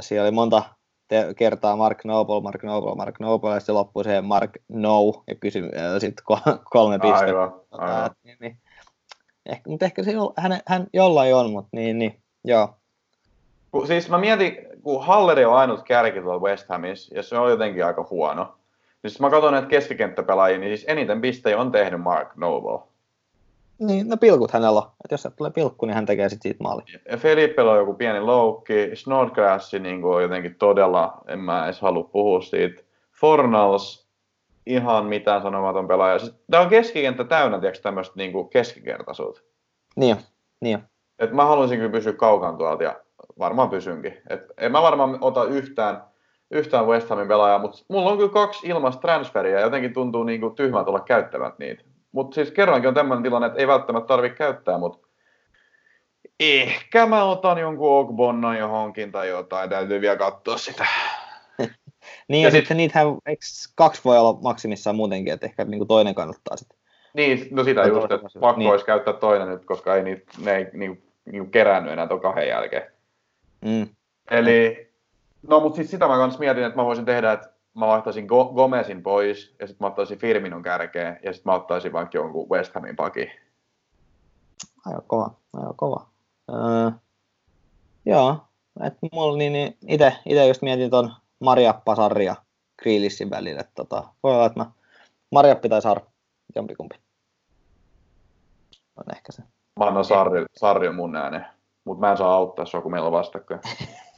siellä oli monta te- kertaa Mark Noble, Mark Noble, Mark Noble, ja sitten loppui siihen Mark No, ja kysy, sitten kolme pistettä. Aivan, Tota, aivan. niin, niin. Ehkä, mutta ehkä se jo, hän, hän jollain on, mutta niin, niin, joo. Kun, siis mä mietin, kun Halleri on ainut kärki tuolla West Hamissa, ja se on jotenkin aika huono. Niin siis mä katson näitä keskikenttäpelaajia, niin siis eniten pistejä on tehnyt Mark Noble. Niin, no pilkut hänellä on. Et jos sieltä tulee pilkku, niin hän tekee sitten siitä maali. Ja on joku pieni loukki, Snodgrass niin on jotenkin todella, en mä edes halua puhua siitä. Fornals, ihan mitään sanomaton pelaaja. Siis, tää on keskikenttä täynnä, tiedätkö, tämmöistä niin keskikertaisuutta. Niin niin. Et mä haluaisin kyllä pysyä kaukan tuolta ja varmaan pysynkin. Et en mä varmaan ota yhtään, yhtään West Hamin pelaajaa, mutta mulla on kyllä kaksi ilmasta transferia ja jotenkin tuntuu niinku tyhmältä olla käyttämät niitä. Mutta siis kerrankin on tämmöinen tilanne, että ei välttämättä tarvitse käyttää, mutta ehkä mä otan jonkun Ogbonnon johonkin tai jotain, täytyy vielä katsoa sitä. Niin Ja ja, sit- sitten niitähän, eikö kaksi voi olla maksimissaan muutenkin, että ehkä niinku toinen kannattaa sitten. Niin, no sitä just, että kanssa, pakko niin. olisi käyttää toinen nyt, koska ei niitä, ne ei niinku, niinku kerännyt enää tuon kahden jälkeen. Mm. Eli, no mutta sitten sitä mä kans mietin, että mä voisin tehdä, että mä vaihtaisin Go- Gomezin pois, ja sitten mä ottaisin Firminon kärkeen, ja sitten mä ottaisin vaikka jonkun West Hamin pakin. Aika kova, aika kova. Öö, joo, et mulla niin, niin ite, ite just mietin ton ja Grealishin välillä, että tota, voi olla, että mä Marjappi tai Sar, jompikumpi. On ehkä se. Mä annan Sarri, Sarri on mun ääne, mutta mä en saa auttaa sua, kun meillä on vastakkain.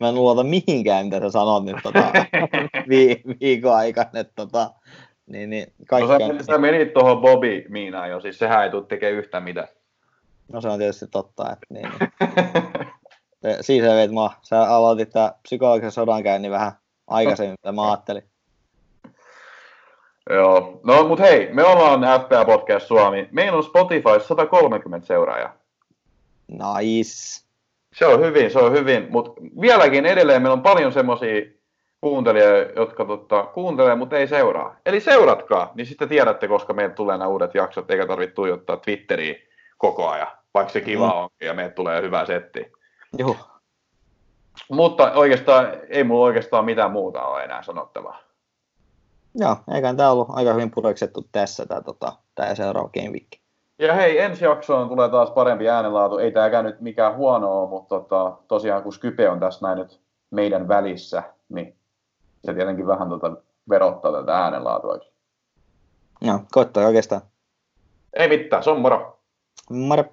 Mä en luota mihinkään, mitä sä sanot nyt tota, vi, viikon aikana, että tota, niin, niin No kaikkea, sä, sä menit tuohon Bobby Miinaan jo, siis sehän ei tule tekemään yhtään mitään. no se on tietysti totta, että niin, niin. Siinä sä veit mua. Sä aloitit tää psykologisen sodankäynnin vähän aikaisemmin, mitä mä ajattelin. Joo. No mut hei, me ollaan FPA Podcast Suomi. Meillä on Spotify 130 seuraajaa. Nice. Se on hyvin, se on hyvin, mutta vieläkin edelleen meillä on paljon semmoisia kuuntelijoita, jotka totta, kuuntelee, mutta ei seuraa. Eli seuratkaa, niin sitten tiedätte, koska meille tulee nämä uudet jaksot, eikä tarvitse tuijottaa Twitteriä koko ajan, vaikka se kiva Mm. onkin ja meille tulee hyvä setti. Juh. Mutta oikeastaan, ei mulla oikeastaan mitään muuta ole enää sanottavaa. Joo, eiköhän tämä ollut aika hyvin pureksettu tässä tämä tota, tää seuraava Game Week. Ja hei, ensi jaksoon tulee taas parempi äänenlaatu. Ei tämäkään nyt mikään huono ole, mutta tota, tosiaan kun Skype on tässä näin nyt meidän välissä, niin se tietenkin vähän tota verottaa tätä äänenlaatua. Joo, koittaa oikeastaan. Ei mitään, se on moro. Moro.